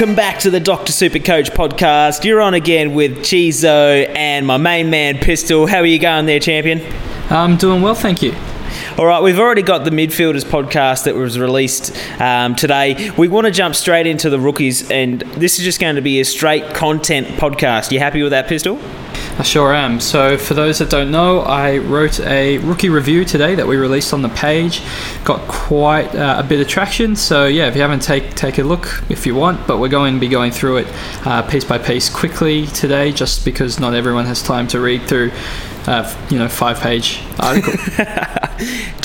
Welcome back to the Dr. Super Coach podcast. You're on again with Chizo and my main man Pistol. How are you going there, champion? I'm doing well, thank you. All right, we've already got the midfielders podcast that was released um, today. We want to jump straight into the rookies, and this is just going to be a straight content podcast. You happy with that, Pistol? I sure am. So, for those that don't know, I wrote a rookie review today that we released on the page. Got quite uh, a bit of traction. So, yeah, if you haven't take take a look if you want, but we're going to be going through it uh, piece by piece quickly today, just because not everyone has time to read through. Uh, you know, five-page article.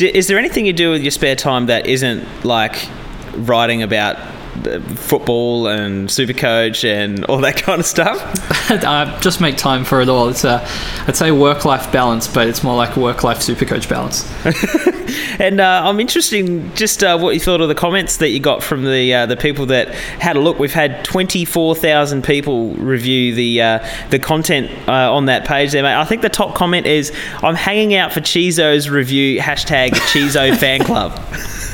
is there anything you do with your spare time that isn't like writing about football and super coach and all that kind of stuff? I just make time for it all. It's a, I'd say work life balance, but it's more like work life super coach balance. and uh, I'm interested in just uh, what you thought of the comments that you got from the uh, the people that had a look. We've had 24,000 people review the uh, the content uh, on that page there, mate. I think the top comment is, "I'm hanging out for Chizo's review." Hashtag Chizo fan club.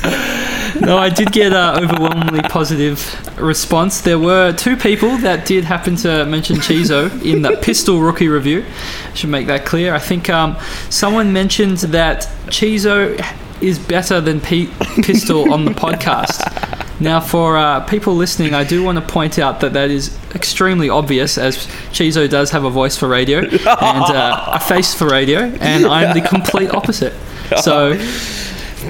no, I did get an overwhelmingly positive response. There were two people that did happen to mention Chizo in the Pistol Rookie review. I should make that clear. I think um, someone mentioned that Chizo is better than P- Pistol on the podcast. Now, for uh, people listening, I do want to point out that that is extremely obvious, as Chizo does have a voice for radio and uh, a face for radio, and I'm the complete opposite. So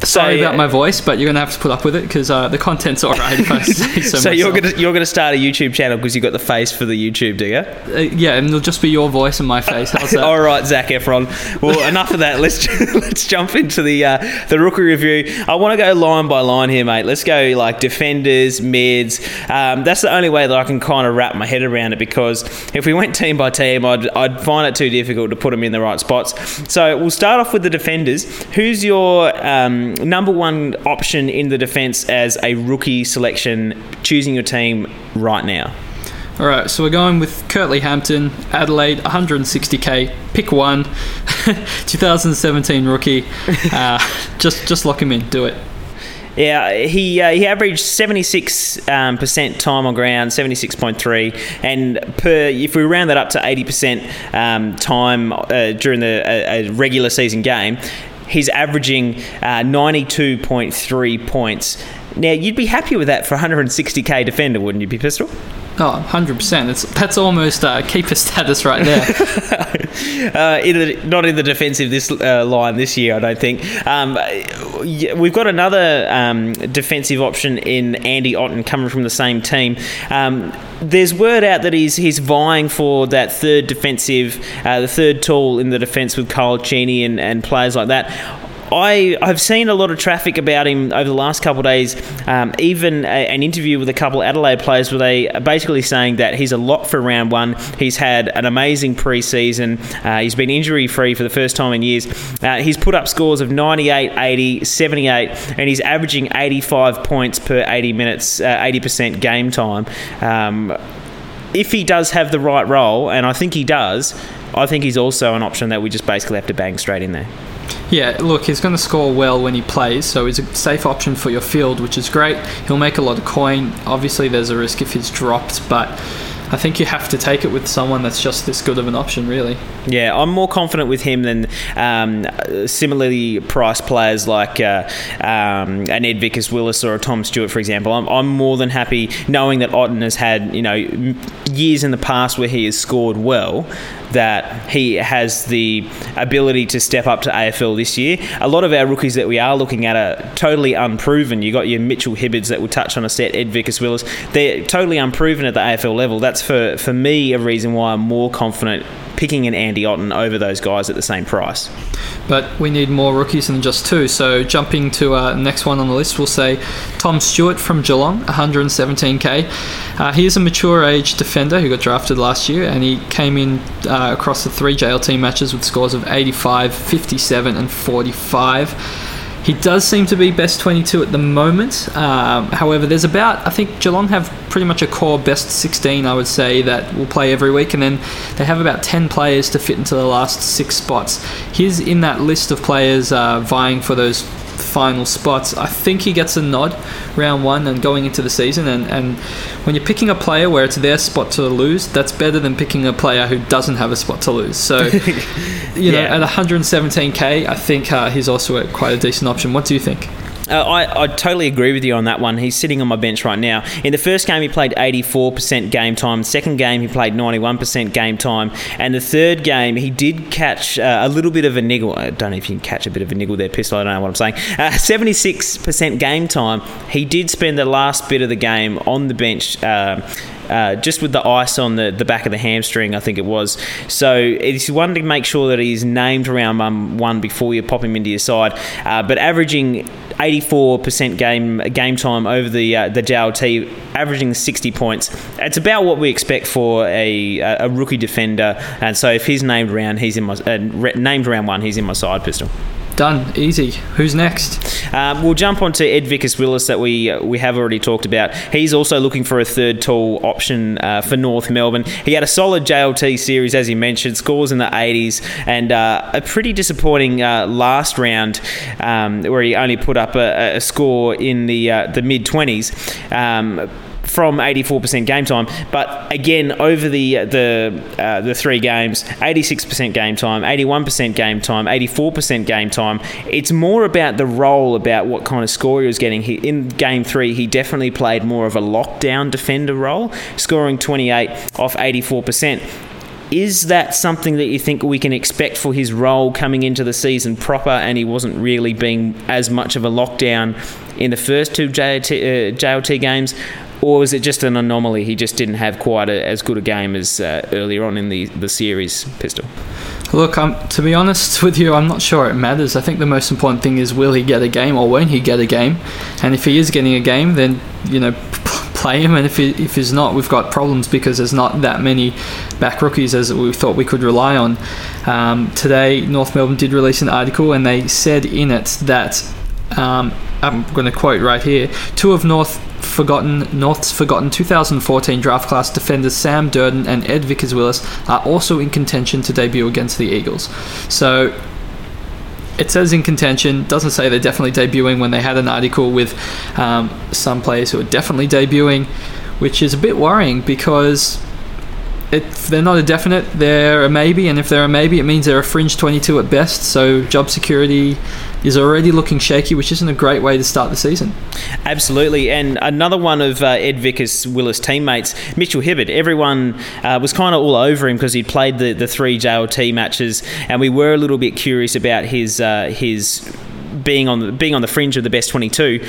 Sorry so, about my voice, but you're gonna have to put up with it because uh, the content's alright. If I say so, so you're gonna you're gonna start a YouTube channel because you've got the face for the YouTube, do you? Uh, yeah, and it'll just be your voice and my face. How's that? All right, Zac Efron. Well, enough of that. Let's let's jump into the uh, the rookie review. I want to go line by line here, mate. Let's go like defenders, mids. Um, that's the only way that I can kind of wrap my head around it because if we went team by team, I'd I'd find it too difficult to put them in the right spots. So we'll start off with the defenders. Who's your um, number one option in the defence as a rookie selection, choosing your team right now? All right, so we're going with Curtly Hampton, Adelaide, 160k, pick one, 2017 rookie. Uh, just just lock him in, do it. Yeah, he uh, he averaged seventy six um, percent time on ground, seventy six point three, and per if we round that up to eighty percent um, time uh, during the a, a regular season game, he's averaging uh, 92.3 points. Now, you'd be happy with that for 160k defender, wouldn't you be, Pistol? Oh, 100%. It's, that's almost uh, keeper status right there. uh, in the, not in the defensive this uh, line this year, I don't think. Um, we've got another um, defensive option in Andy Otten coming from the same team. Um, there's word out that he's he's vying for that third defensive, uh, the third tool in the defence with Kyle Cheney and, and players like that. I I've seen a lot of traffic about him over the last couple of days. Um, even a, an interview with a couple of Adelaide players where they are basically saying that he's a lot for round one. He's had an amazing preseason. Uh, he's been injury free for the first time in years. Uh, he's put up scores of 98, 80, 78, and he's averaging 85 points per 80 minutes, uh, 80% game time. Um, if he does have the right role, and I think he does, I think he's also an option that we just basically have to bang straight in there. Yeah, look, he's going to score well when he plays, so he's a safe option for your field, which is great. He'll make a lot of coin. Obviously, there's a risk if he's dropped, but I think you have to take it with someone that's just this good of an option, really. Yeah, I'm more confident with him than um, similarly priced players like uh, um, an Ed Vickers Willis or a Tom Stewart, for example. I'm, I'm more than happy knowing that Otten has had you know years in the past where he has scored well that he has the ability to step up to AFL this year. A lot of our rookies that we are looking at are totally unproven. You got your Mitchell Hibberds that will touch on a set, Ed Vickers Willis. They're totally unproven at the AFL level. That's for, for me a reason why I'm more confident picking an Andy Otten over those guys at the same price. But we need more rookies than just two. So jumping to uh, next one on the list, we'll say Tom Stewart from Geelong, 117k. Uh, he is a mature age defender who got drafted last year, and he came in uh, across the three JLT matches with scores of 85, 57, and 45. He does seem to be best 22 at the moment. Um, however, there's about, I think Geelong have pretty much a core best 16, I would say, that will play every week, and then they have about 10 players to fit into the last six spots. He's in that list of players uh, vying for those final spots. I think he gets a nod round one and going into the season. And, and when you're picking a player where it's their spot to lose, that's better than picking a player who doesn't have a spot to lose. So, you know, at 117k, I think uh, he's also a, quite a decent option. What do you think? Uh, I, I totally agree with you on that one. He's sitting on my bench right now. In the first game, he played 84% game time. Second game, he played 91% game time. And the third game, he did catch uh, a little bit of a niggle. I don't know if you can catch a bit of a niggle there, Pistol. I don't know what I'm saying. Uh, 76% game time. He did spend the last bit of the game on the bench. Uh, just with the ice on the, the back of the hamstring, I think it was. So it's one to make sure that he's named round um, one before you pop him into your side. Uh, but averaging 84% game game time over the uh, the JLT, averaging 60 points. It's about what we expect for a, a rookie defender. And so if he's named round, he's in my uh, named round one, he's in my side pistol. Done. Easy. Who's next? Um, we'll jump on to Ed Vickers Willis that we uh, we have already talked about. He's also looking for a third tall option uh, for North Melbourne. He had a solid JLT series, as you mentioned, scores in the 80s, and uh, a pretty disappointing uh, last round um, where he only put up a, a score in the uh, the mid 20s. Um, from 84% game time, but again over the the uh, the three games, 86% game time, 81% game time, 84% game time. It's more about the role, about what kind of score he was getting. He, in game three, he definitely played more of a lockdown defender role, scoring 28 off 84%. Is that something that you think we can expect for his role coming into the season proper? And he wasn't really being as much of a lockdown in the first two JLT, uh, JLT games, or was it just an anomaly? He just didn't have quite a, as good a game as uh, earlier on in the, the series, Pistol. Look, um, to be honest with you, I'm not sure it matters. I think the most important thing is will he get a game or won't he get a game? And if he is getting a game, then you know p- play him. And if he, if he's not, we've got problems because there's not that many back rookies as we thought we could rely on. Um, today, North Melbourne did release an article and they said in it that um, I'm going to quote right here: two of North forgotten North's forgotten 2014 draft class defenders Sam Durdin and Ed Vickers Willis are also in contention to debut against the Eagles. So it says in contention, doesn't say they're definitely debuting when they had an article with um, some players who are definitely debuting, which is a bit worrying because if they're not a definite, they're a maybe, and if they're a maybe, it means they're a fringe 22 at best. So job security is already looking shaky, which isn't a great way to start the season. Absolutely, and another one of uh, Ed Vickers Willis' teammates, Mitchell Hibberd. Everyone uh, was kind of all over him because he'd played the, the three JLT matches, and we were a little bit curious about his uh, his being on the, being on the fringe of the best twenty two.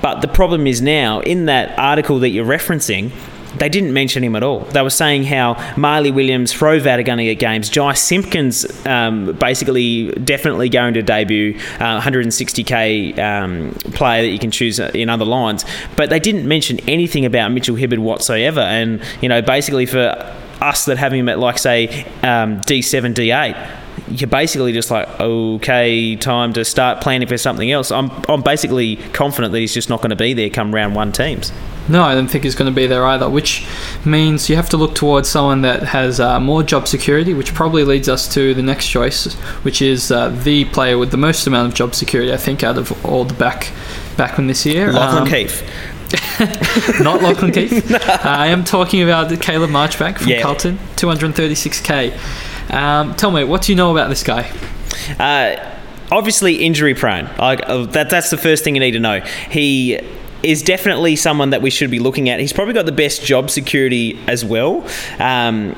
But the problem is now in that article that you're referencing. They didn't mention him at all. They were saying how Marley Williams, Frovat are going to get games. Jy Simpkins, um, basically, definitely going to debut. Uh, 160k um, player that you can choose in other lines, but they didn't mention anything about Mitchell Hibberd whatsoever. And you know, basically for us that have him at like say um, D7, D8 you're basically just like, okay, time to start planning for something else. I'm, I'm basically confident that he's just not going to be there come round one teams. No, I don't think he's going to be there either, which means you have to look towards someone that has uh, more job security, which probably leads us to the next choice, which is uh, the player with the most amount of job security, I think, out of all the back backmen this year. Lachlan Um, Keeffe. not Lachlan Keith. I am talking about Caleb Marchbank from Yeah. Carlton, 236k. Um, tell me, what do you know about this guy? Uh, obviously injury prone. Like uh, that. That's the first thing you need to know. He is definitely someone that we should be looking at. He's probably got the best job security as well. Um,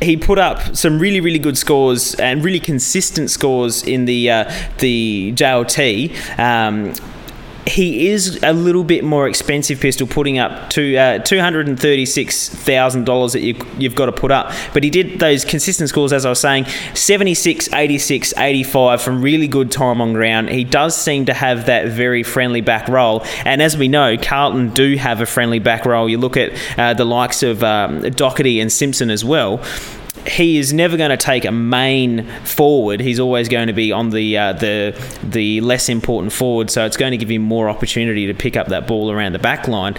he put up some really, really good scores and really consistent scores in the uh, the JLT. Um, he is a little bit more expensive pistol, putting up to uh, two hundred and thirty six thousand dollars that you, you've got to put up. But he did those consistent scores, as I was saying, 76, 86, 85 from really good time on ground. He does seem to have that very friendly back roll, and as we know, Carlton do have a friendly back roll. You look at uh, the likes of um, Docherty and Simpson as well he is never going to take a main forward. He's always going to be on the uh, the the less important forward. So it's going to give him more opportunity to pick up that ball around the back line.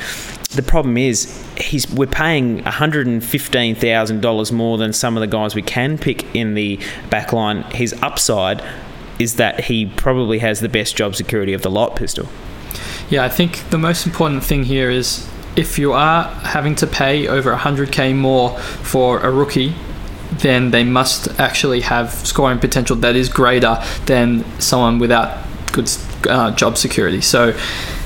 The problem is he's we're paying one hundred and fifteen thousand dollars more than some of the guys we can pick in the back line. His upside is that he probably has the best job security of the lot, Pistol. Yeah, I think the most important thing here is if you are having to pay over 100k more for a rookie, then they must actually have scoring potential that is greater than someone without good uh, job security. So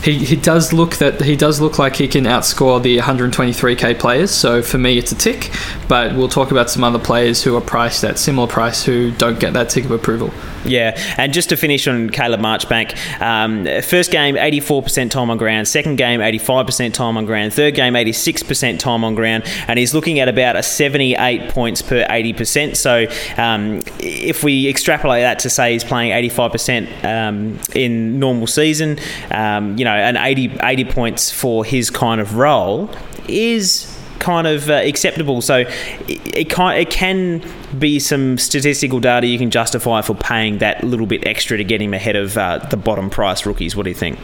he, he does look that he does look like he can outscore the 123k players. So for me, it's a tick. But we'll talk about some other players who are priced at similar price who don't get that tick of approval. Yeah, and just to finish on Caleb Marchbank, um, first game 84% time on ground, second game 85% time on ground, third game 86% time on ground, and he's looking at about a 78 points per 80%. So um, if we extrapolate that to say he's playing 85% um, in normal season, um, you know, and 80, 80 points for his kind of role is kind of uh, acceptable. So it, it, can, it can be some statistical data you can justify for paying that little bit extra to get him ahead of uh, the bottom price rookies. What do you think?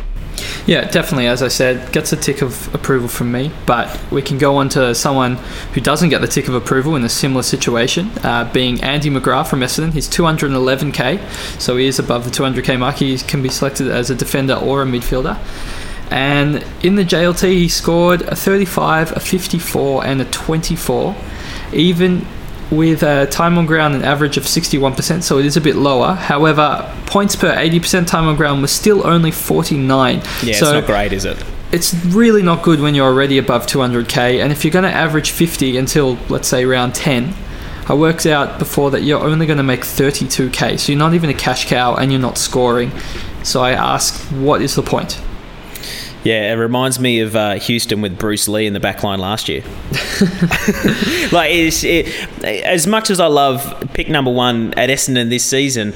Yeah, definitely. As I said, gets a tick of approval from me. But we can go on to someone who doesn't get the tick of approval in a similar situation, uh, being Andy McGrath from Essendon. He's 211k, so he is above the 200k mark. He can be selected as a defender or a midfielder. And in the JLT, he scored a 35, a 54, and a 24, even with a time on ground an average of 61%, so it is a bit lower. However, points per 80% time on ground was still only 49. Yeah, so it's not great, is it? It's really not good when you're already above 200k, and if you're going to average 50 until, let's say, round 10, I worked out before that you're only going to make 32k, so you're not even a cash cow and you're not scoring. So I ask, what is the point? Yeah, it reminds me of uh, Houston with Bruce Lee in the backline last year. like, it, as much as I love pick number one at Essendon this season,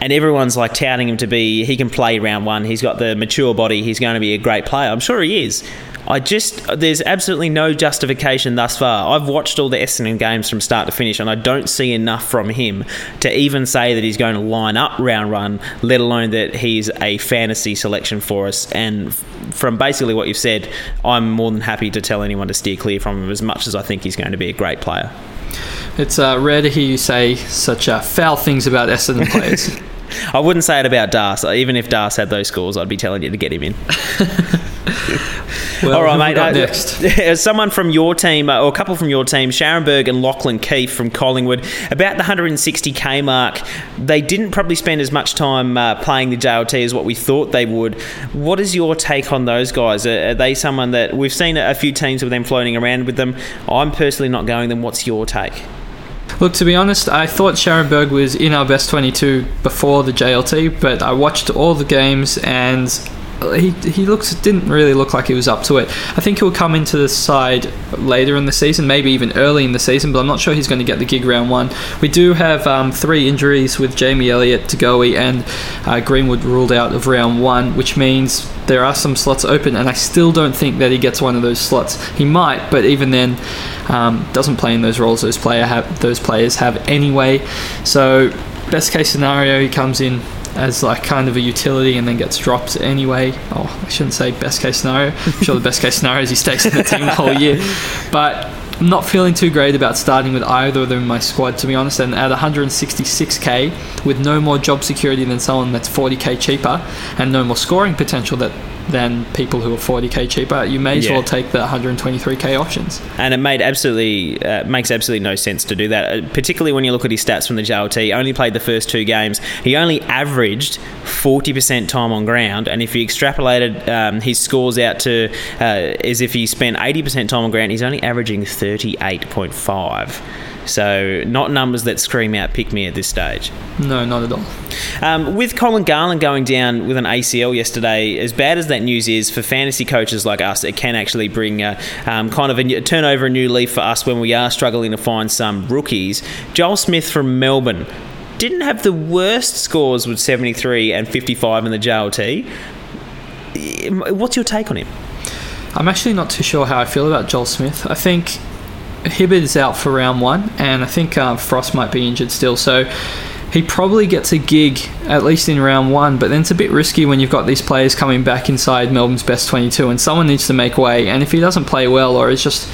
and everyone's like touting him to be, he can play round one. He's got the mature body. He's going to be a great player. I'm sure he is. I just there's absolutely no justification thus far. I've watched all the Essendon games from start to finish, and I don't see enough from him to even say that he's going to line up round one, let alone that he's a fantasy selection for us. And from basically what you've said, I'm more than happy to tell anyone to steer clear from him as much as I think he's going to be a great player. It's uh, rare to hear you say such uh, foul things about Essendon players. I wouldn't say it about Das. Even if Das had those scores, I'd be telling you to get him in. well, All right, mate. Uh, next? someone from your team, uh, or a couple from your team, Sharon Berg and Lachlan Keeffe from Collingwood, about the 160k mark. They didn't probably spend as much time uh, playing the JLT as what we thought they would. What is your take on those guys? Are, are they someone that we've seen a few teams with them floating around with them? I'm personally not going them. What's your take? Look, to be honest, I thought Sharon Berg was in our best 22 before the JLT, but I watched all the games and he he looks didn't really look like he was up to it. I think he'll come into the side later in the season, maybe even early in the season, but I'm not sure he's going to get the gig round one. We do have um, three injuries with Jamie Elliott, Goey, and uh, Greenwood ruled out of round one, which means there are some slots open, and I still don't think that he gets one of those slots. He might, but even then, um, doesn't play in those roles those player have those players have anyway. So best case scenario, he comes in as like kind of a utility and then gets dropped anyway. Oh, I shouldn't say best case scenario. I'm sure the best case scenario is he stays in the team the whole year. But I'm not feeling too great about starting with either of them in my squad, to be honest. And at 166k, with no more job security than someone that's 40k cheaper, and no more scoring potential that than people who are 40k cheaper, you may as yeah. well take the 123k options. And it made absolutely uh, makes absolutely no sense to do that, uh, particularly when you look at his stats from the JLT. He only played the first two games. He only averaged 40% time on ground, and if you extrapolated um, his scores out to uh, as if he spent 80% time on ground, he's only averaging 38.5. So, not numbers that scream out pick me at this stage. No, not at all. Um, with Colin Garland going down with an ACL yesterday, as bad as that news is for fantasy coaches like us, it can actually bring a, um, kind of a, a turn over a new leaf for us when we are struggling to find some rookies. Joel Smith from Melbourne didn't have the worst scores with 73 and 55 in the JLT. What's your take on him? I'm actually not too sure how I feel about Joel Smith. I think Hibberd is out for round one, and I think uh, Frost might be injured still. So he probably gets a gig at least in round one, but then it's a bit risky when you've got these players coming back inside Melbourne's best 22, and someone needs to make way. And if he doesn't play well or is just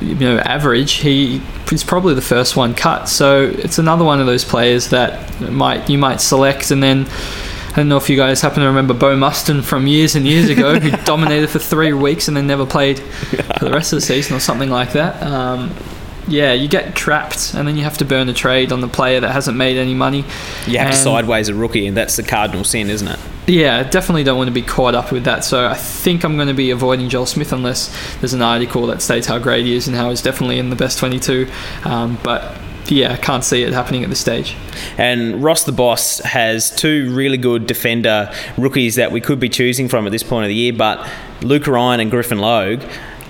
you know average, he is probably the first one cut. So it's another one of those players that might you might select and then. I don't know if you guys happen to remember Bo Muston from years and years ago, who dominated for three weeks and then never played for the rest of the season or something like that. Um, yeah, you get trapped, and then you have to burn a trade on the player that hasn't made any money. You have to And- sideways a rookie, and that's the cardinal sin, isn't it? Yeah, I definitely don't want to be caught up with that. So I think I'm going to be avoiding Joel Smith unless there's an article that states how great he is and how he's definitely in the best 22. Um, but yeah, I can't see it happening at this stage. And Ross the Boss has two really good defender rookies that we could be choosing from at this point of the year, but Luke Ryan and Griffin Logue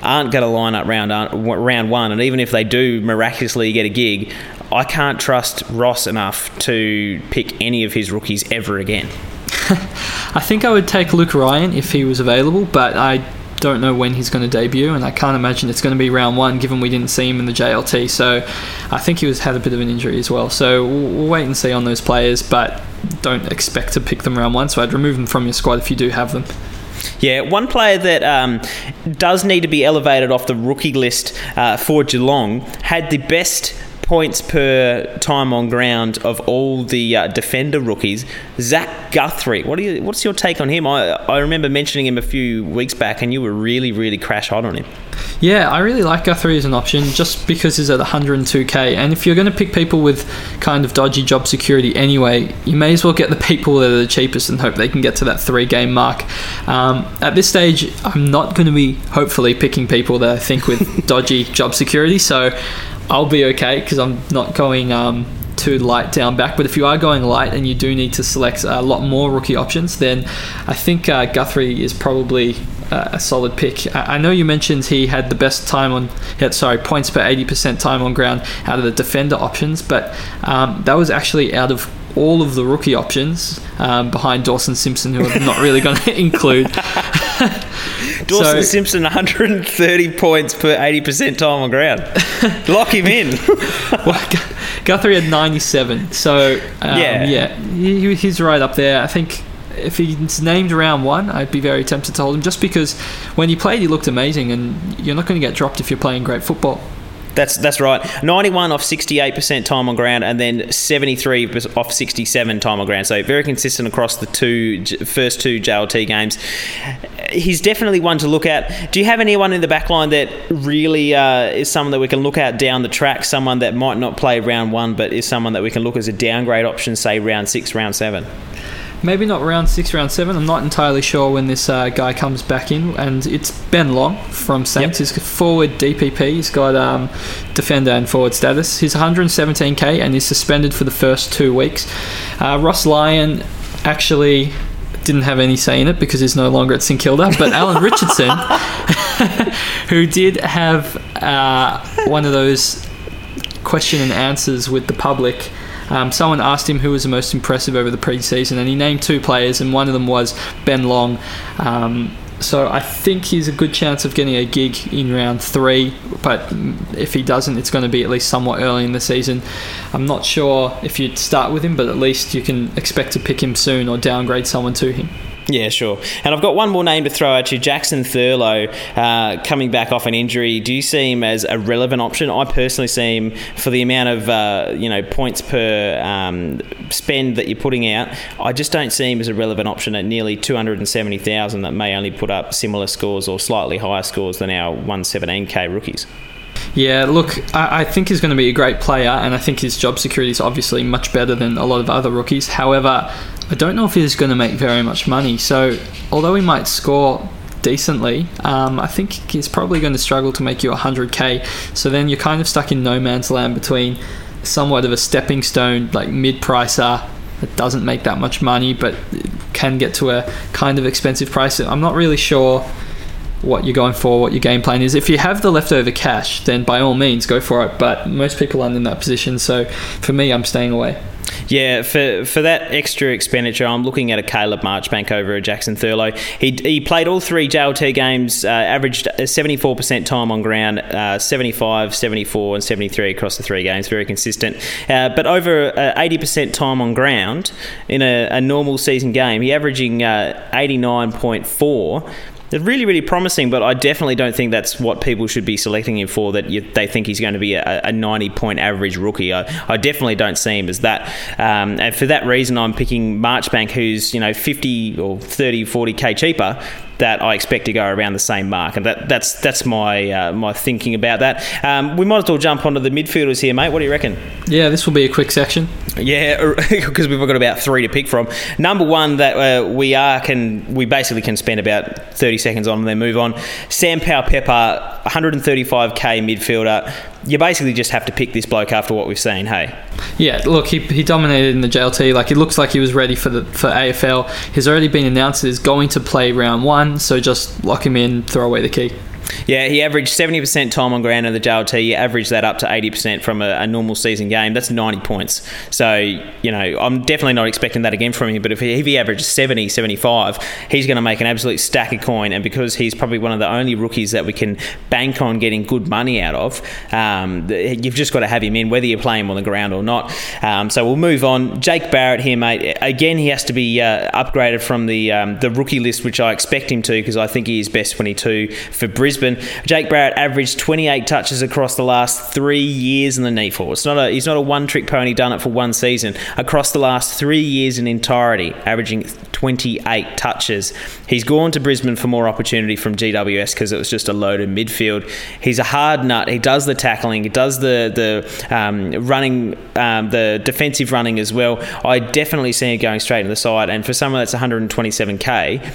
aren't going to line up round, round one. And even if they do miraculously get a gig, I can't trust Ross enough to pick any of his rookies ever again. I think I would take Luke Ryan if he was available, but I don't know when he's going to debut, and I can't imagine it's going to be round one, given we didn't see him in the JLT. So I think he was had a bit of an injury as well. So we'll, wait and see on those players, but don't expect to pick them round one. So I'd remove them from your squad if you do have them. Yeah, one player that um, does need to be elevated off the rookie list uh, for Geelong had the best points per time on ground of all the uh, defender rookies. Zach Guthrie. What do you? What's your take on him? I I remember mentioning him a few weeks back, and you were really really crash hot on him. Yeah, I really like Guthrie as an option just because he's at 102k. And if you're going to pick people with kind of dodgy job security anyway, you may as well get the people that are the cheapest and hope they can get to that three game mark. Um, at this stage, I'm not going to be hopefully picking people that I think with dodgy job security. So I'll be okay because I'm not going. Um, too light down back, but if you are going light and you do need to select a lot more rookie options, then I think uh, Guthrie is probably uh, a solid pick. I I know you mentioned he had the best time on, had, sorry, points per 80% time on ground out of the defender options, but um, that was actually out of all of the rookie options um, behind Dawson Simpson, who I'm not really going to include. Dawson So- Simpson, 130 points per 80% time on ground. Lock him in. well, Gu- Guthrie had 97, so um, Yeah. yeah, he, he's right up there. I think if he's named round one, I'd be very tempted to hold him just because when he played, he looked amazing, and you're not going to get dropped if you're playing great football. That's that's right. 91 off 68% time on ground, and then 73 off 67 time on ground. So very consistent across the two first two JLT games. He's definitely one to look at. Do you have anyone in the back line that really uh, is someone that we can look at down the track? Someone that might not play round one, but is someone that we can look as a downgrade option, say round six, round seven? Maybe not round six, round seven. I'm not entirely sure when this uh, guy comes back in, and it's Ben Long from Saints. Yep. He's forward DPP. He's got um, defender and forward status. He's 117k and he's suspended for the first two weeks. Uh, Ross Lyon actually didn't have any say in it because he's no longer at St Kilda, but Alan Richardson, who did have uh, one of those question and answers with the public. Um, someone asked him who was the most impressive over the preseason, and he named two players, and one of them was Ben Long. Um, so I think he's a good chance of getting a gig in round three, but if he doesn't, it's going to be at least somewhat early in the season. I'm not sure if you'd start with him, but at least you can expect to pick him soon or downgrade someone to him. Yeah, sure. And I've got one more name to throw at you Jackson Thurlow, uh, coming back off an injury. Do you see him as a relevant option? I personally see him for the amount of uh, you know points per um, spend that you're putting out. I just don't see him as a relevant option at nearly 270,000 that may only put up similar scores or slightly higher scores than our 117k rookies. Yeah, look, I, I think he's going to be a great player, and I think his job security is obviously much better than a lot of other rookies. However, I don't know if he's going to make very much money. So, although he might score decently, um, I think he's probably going to struggle to make you 100k. So then you're kind of stuck in no man's land between somewhat of a stepping stone, like mid-pricer that doesn't make that much money, but can get to a kind of expensive price. I'm not really sure what you're going for, what your game plan is. If you have the leftover cash, then by all means go for it. But most people aren't in that position, so for me, I'm staying away. Yeah, for for that extra expenditure, I'm looking at a Caleb Marchbank over a Jackson Thurlow. He, he played all three JLT games, uh, averaged 74% time on ground, uh, 75, 74, and 73 across the three games, very consistent. Uh, but over uh, 80% time on ground in a, a normal season game, he averaging uh, 89.4 They're really, really promising, but I definitely don't think that's what people should be selecting him for. That you, they think he's going to be a, a 90 point average rookie. I, I definitely don't see him as that. Um, and for that reason, I'm picking Marchbank, who's you know 50 or 30, 40k cheaper that I expect to go around the same mark, and that, that's that's my uh, my thinking about that. Um, we might as well jump onto the midfielders here, mate. What do you reckon? Yeah, this will be a quick section. Yeah, because we've got about three to pick from. Number one that uh, we are can we basically can spend about thirty seconds on and then move on. Sam Powell Pepper, 135k midfielder. You basically just have to pick this bloke after what we've seen. Hey. Yeah, look, he, he dominated in the JLT. Like it looks like he was ready for the for AFL. He's already been announced as going to play round one, so just lock him in, throw away the key. Yeah, he averaged 70% time on ground in the JLT. He averaged that up to 80% from a, a, normal season game. That's 90 points. So, you know, I'm definitely not expecting that again from him. But if he, if he averages 70, 75, he's going to make an absolute stack of coin. And because he's probably one of the only rookies that we can bank on getting good money out of, um, you've just got to have him in, whether you play him on the ground or not. Um, so we'll move on. Jake Barrett here, mate. Again, he has to be uh, upgraded from the um, the rookie list, which I expect him to because I think he is best 22 for Brisbane. Jake Barrett averaged 28 touches across the last three years in the NEAFL. It's not a he's not a one trick pony done it for one season. Across the last three years in entirety, averaging 28 touches. He's gone to Brisbane for more opportunity from GWS because it was just a loaded midfield. He's a hard nut. He does the tackling. He does the the um, running, um, the defensive running as well. I definitely see him going straight to the side. And for someone that's 127k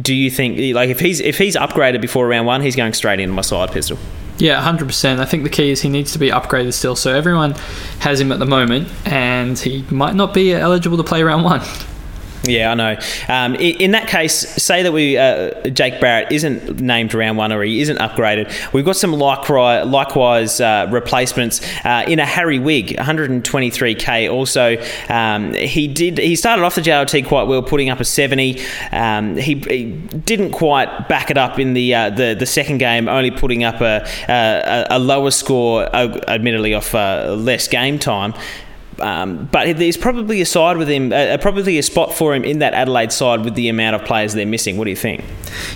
do you think like if he's if he's upgraded before round one, he's going straight into my side pistol? Yeah, hundred percent. I think the key is he needs to be upgraded still. So everyone has him at the moment, and he might not be eligible to play round one. Yeah, I know. Um, in that case, say that we uh, Jake Barrett isn't named round one or he isn't upgraded. We've got some likewise, uh, replacements uh, in a Harry Wigg, 123k. Also, um, he did he started off the JLT quite well, putting up a 70. Um, he, he, didn't quite back it up in the uh, the, the second game, only putting up a a, a lower score, admittedly off uh, less game time. Um, but there's probably a side with him, uh, probably a spot for him in that Adelaide side with the amount of players they're missing. What do you think?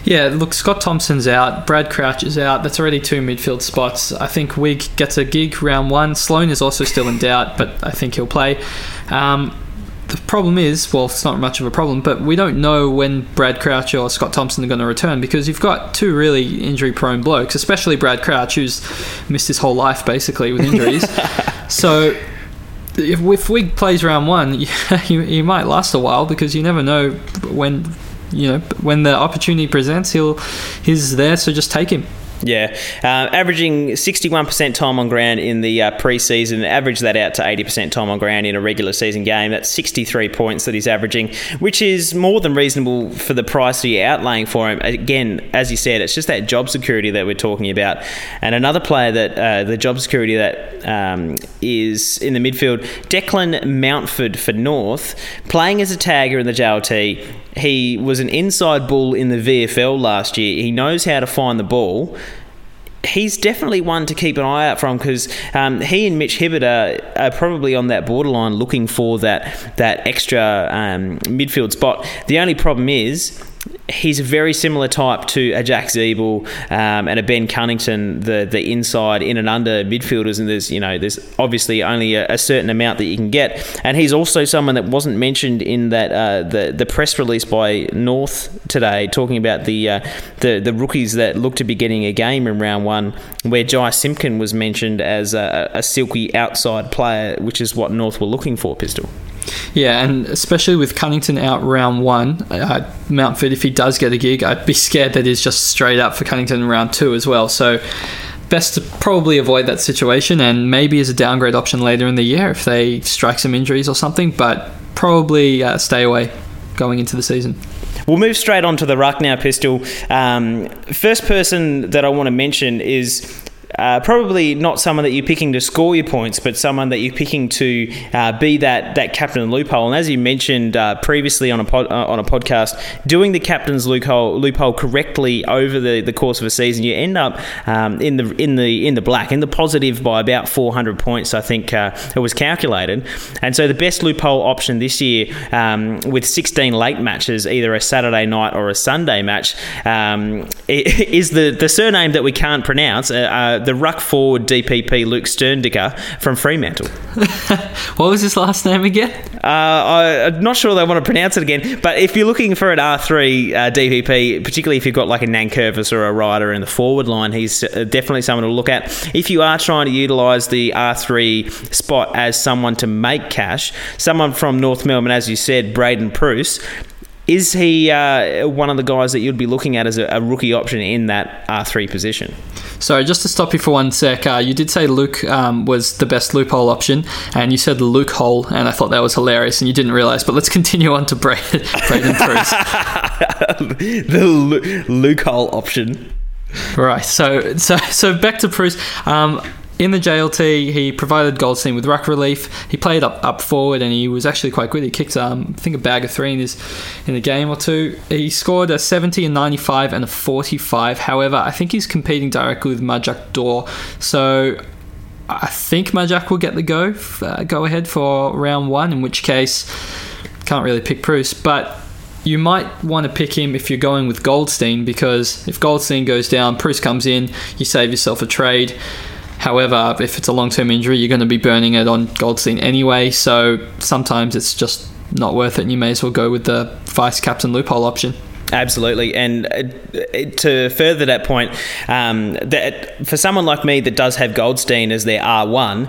Yeah, look, Scott Thompson's out, Brad Crouch is out. That's already two midfield spots. I think Wigg gets a gig round one. Sloan is also still in doubt, but I think he'll play. Um, the problem is, well, it's not much of a problem, but we don't know when Brad Crouch or Scott Thompson are going to return because you've got two really injury prone blokes, especially Brad Crouch, who's missed his whole life basically with injuries. so if, if Wigg plays round one, he might last a while because you never know when you know when the opportunity presents. He'll he's there, so just take him. Yeah, uh, averaging 61% time on ground in the uh, preseason, average that out to 80% time on ground in a regular season game. That's 63 points that he's averaging, which is more than reasonable for the price you're outlaying for him. Again, as you said, it's just that job security that we're talking about. And another player that uh, the job security that um, is in the midfield, Declan Mountford for North, playing as a tagger in the JLT. He was an inside bull in the VFL last year. He knows how to find the ball he's definitely one to keep an eye out from because um, he and Mitch Hibberd are, are, probably on that borderline looking for that that extra um, midfield spot. The only problem is he's a very similar type to a Jack Ziebell um, and a Ben Cunnington, the the inside in and under midfielders, and there's you know there's obviously only a, a certain amount that you can get, and he's also someone that wasn't mentioned in that uh, the the press release by North today, talking about the uh, the the rookies that look to be getting a game in round one, where Jy Simpkin was mentioned as a, a silky outside player, which is what North were looking for, Pistol. Yeah, and especially with Cunnington out round one, uh, Mountford, if he does get a gig, I'd be scared that he's just straight up for Cunnington round two as well. So, best to probably avoid that situation and maybe as a downgrade option later in the year if they strike some injuries or something, but probably uh, stay away going into the season. We'll move straight on to the ruck now, Pistol. Um, first person that I want to mention is uh, probably not someone that you're picking to score your points, but someone that you're picking to uh, be that that captain loophole. And as you mentioned uh, previously on a pod, uh, on a podcast, doing the captain's loophole loophole correctly over the, the course of a season, you end up um, in the in the in the black, in the positive by about 400 points. I think uh, it was calculated. And so the best loophole option this year, um, with 16 late matches, either a Saturday night or a Sunday match, um, is the the surname that we can't pronounce. Uh, the ruck forward DPP Luke Strnadica from Fremantle. what was his last name again? Uh, I, am not sure they want to pronounce it again, but if you're looking for an R3 uh, DPP, particularly if you've got like a Nankervis or a Ryder in the forward line, he's definitely someone to look at. If you are trying to utilise the R3 spot as someone to make cash, someone from North Melbourne, as you said, Braydon Preuss, is he uh, one of the guys that you'd be looking at as a, a, rookie option in that R3 position? Sorry, just to stop you for one sec, uh, you did say Luke um, was the best loophole option, and you said the Luke hole, and I thought that was hilarious, and you didn't realise. But let's continue on to Braydon, Braydon the Luke hole option. Right, so so so back to Preuss. Um, in the JLT, he provided Goldstein with ruck relief. He played up up forward, and he was actually quite good. He kicked, um, I think, a bag of three in his in a game or two. He scored a 70 and 95 and a 45. However, I think he's competing directly with Majak Daw. So I think Majak will get the go uh, go ahead for round one. In which case, can't really pick Preuss, but you might want to pick him if you're going with Goldstein because if Goldstein goes down, Preuss comes in, you save yourself a trade. However, if it's a long term injury, you're going to be burning it on Goldstein anyway. So sometimes it's just not worth it, and you may as well go with the vice captain loophole option. Absolutely, and uh, to further that point, um, that for someone like me that does have Goldstein as their R one,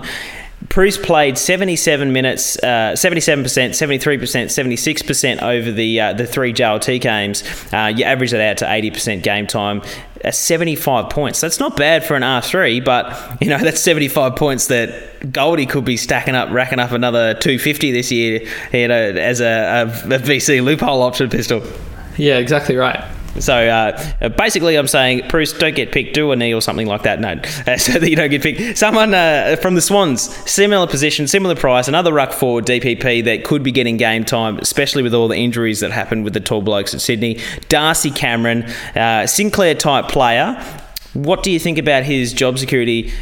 Preuss played 77 minutes, uh, 77%, 73%, 76% over the uh, the three JLT games. Uh, you average that out to 80% game time. 75 points. That's not bad for an R3, but you know that's 75 points that Goldie could be stacking up, racking up another 250 this year, you know, as a, a VC loophole option pistol. Yeah, exactly right. So uh, basically, I'm saying, Preuss, don't get picked. Do a knee or something like that. No, uh, so that you don't get picked. Someone uh, from the Swans, similar position, similar price, another ruck forward DPP that could be getting game time, especially with all the injuries that happened with the tall blokes at Sydney. Darcy Cameron, uh, Sinclair type player. What do you think about his job security?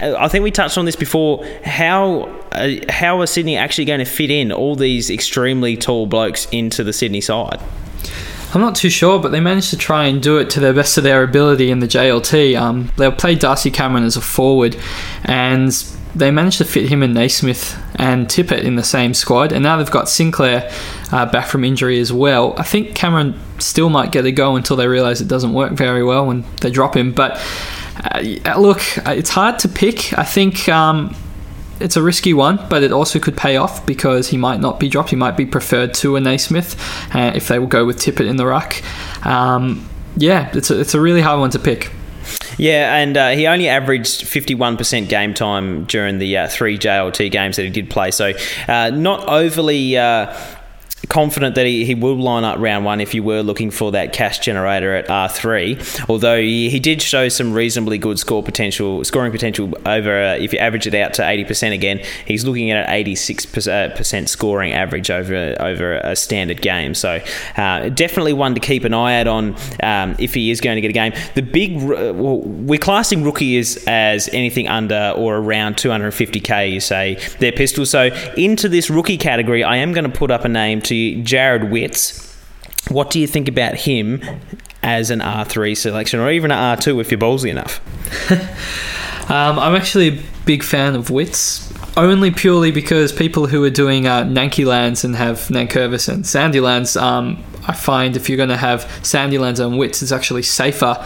I think we touched on this before. How uh, how are Sydney actually going to fit in all these extremely tall blokes into the Sydney side? I'm not too sure, but they managed to try and do it to the best of their ability in the JLT. Um, they'll play Darcy Cameron as a forward, and they managed to fit him and Naismith and Tippett in the same squad. And now they've got Sinclair uh, back from injury as well. I think Cameron still might get a go until they realise it doesn't work very well when they drop him. But uh, look, it's hard to pick. I think. Um, it's a risky one, but it also could pay off because he might not be dropped. He might be preferred to a Naismith uh, if they will go with Tippett in the ruck. Um, yeah, it's a, it's a really hard one to pick. Yeah, and uh, he only averaged 51% game time during the uh, three JLT games that he did play. So, uh, not overly uh, confident that he, he will line up round one if you were looking for that cash generator at R3. Although he, he did show some reasonably good score potential, scoring potential over uh, if you average it out to 80% again, he's looking at an 86% uh, scoring average over over a standard game. So uh, definitely one to keep an eye out on um, if he is going to get a game. The big well, we're classing rookies as anything under or around 250k. You say their pistol. So into this rookie category, I am going to put up a name to Jarrod Witts. What do you think about him as an R3 selection or even an R2 if you're ballsy enough? um, I'm actually a big fan of Witts, only purely because people who are doing uh, Nanky lands and have Nankervis and Sandilands, um, I find if you're going to have Sandilands and Witts, it's actually safer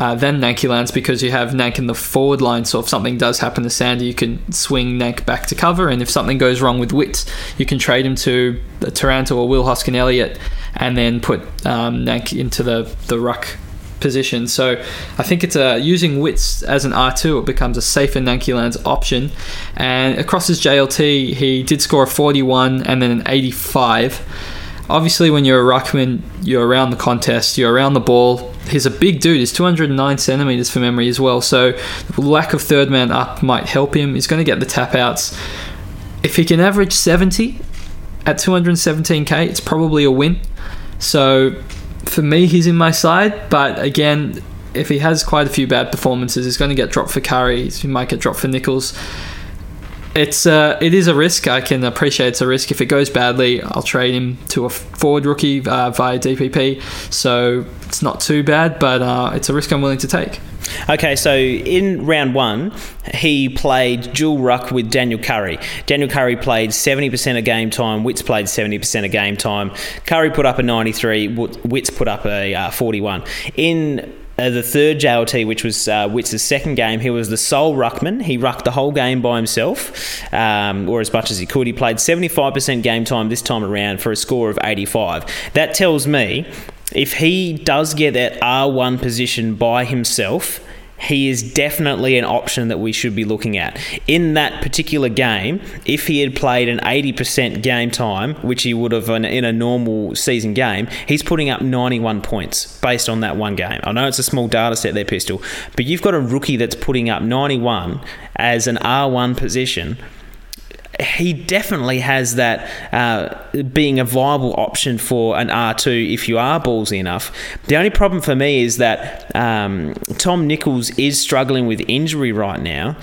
uh, than Nanky lands because you have Nank in the forward line. So if something does happen to Sandy, you can swing Nank back to cover. And if something goes wrong with Witts, you can trade him to Taranto or Will Hoskin Elliott and then put um, Nank into the, the ruck position. So I think it's a, using Witts as an R2, it becomes a safer Nanky Lands option. And across his JLT, he did score a 41 and then an 85. Obviously when you're a ruckman, you're around the contest, you're around the ball. He's a big dude. He's 209 centimeters for memory as well. So lack of third man up might help him. He's going to get the tap outs. If he can average 70 at 217k, it's probably a win. So for me, he's in my side. But again, if he has quite a few bad performances, he's going to get dropped for Curry. He might get dropped for Nicholls. It's uh, it is a risk. I can appreciate it's a risk. If it goes badly, I'll trade him to a forward rookie uh, via DPP. So it's not too bad, but uh, it's a risk I'm willing to take. Okay, so in round one, he played dual ruck with Daniel Currie. Daniel Currie played 70% of game time, Witts played 70% of game time. Currie put up a 93, Witts put up a uh, 41. In uh, the third JLT, which was uh, second game, he was the sole ruckman. He rucked the whole game by himself, um, or as much as he could. He played 75% game time this time around for a score of 85. That tells me if he does get that R1 position by himself, he is definitely an option that we should be looking at. In that particular game, if he had played an 80% game time, which he would have in a normal season game, he's putting up 91 points based on that one game. I know it's a small data set there, Pistol, but you've got a rookie that's putting up 91 as an R1 position he definitely has that uh, being a viable option for an R2 if you are ballsy enough. The only problem for me is that um, Tom Nicholls is struggling with injury right now.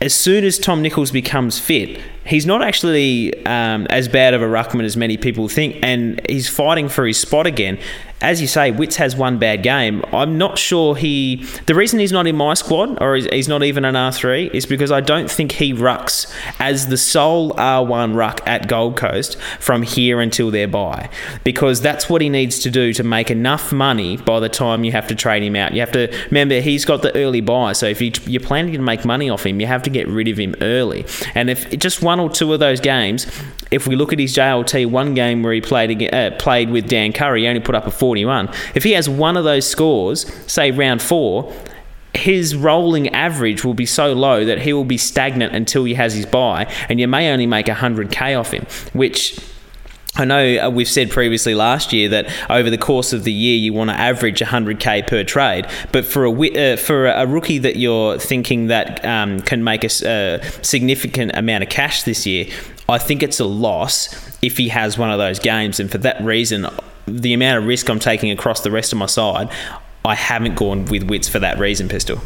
As soon as Tom Nicholls becomes fit, he's not actually um, as bad of a ruckman as many people think, and he's fighting for his spot again as you say, Witts has one bad game. I'm not sure he. The reason he's not in my squad, or he's not even an R3, is because I don't think he rucks as the sole R1 ruck at Gold Coast from here until their bye. Because that's what he needs to do to make enough money by the time you have to trade him out. You have to remember he's got the early buy, so if you, you're planning to make money off him, you have to get rid of him early. And if just one or two of those games, if we look at his JLT, one game where he played uh, played with Dan Currie, he only put up a 41. If he has one of those scores, say round four, his rolling average will be so low that he will be stagnant until he has his buy, and you may only make 100k off him, which I know uh, we've said previously last year that over the course of the year you want to average 100k per trade, but for a uh, for a rookie that you're thinking that um, can make a, a significant amount of cash this year, I think it's a loss if he has one of those games, and for that reason, the amount of risk I'm taking across the rest of my side, I haven't gone with Witts for that reason, Pistol.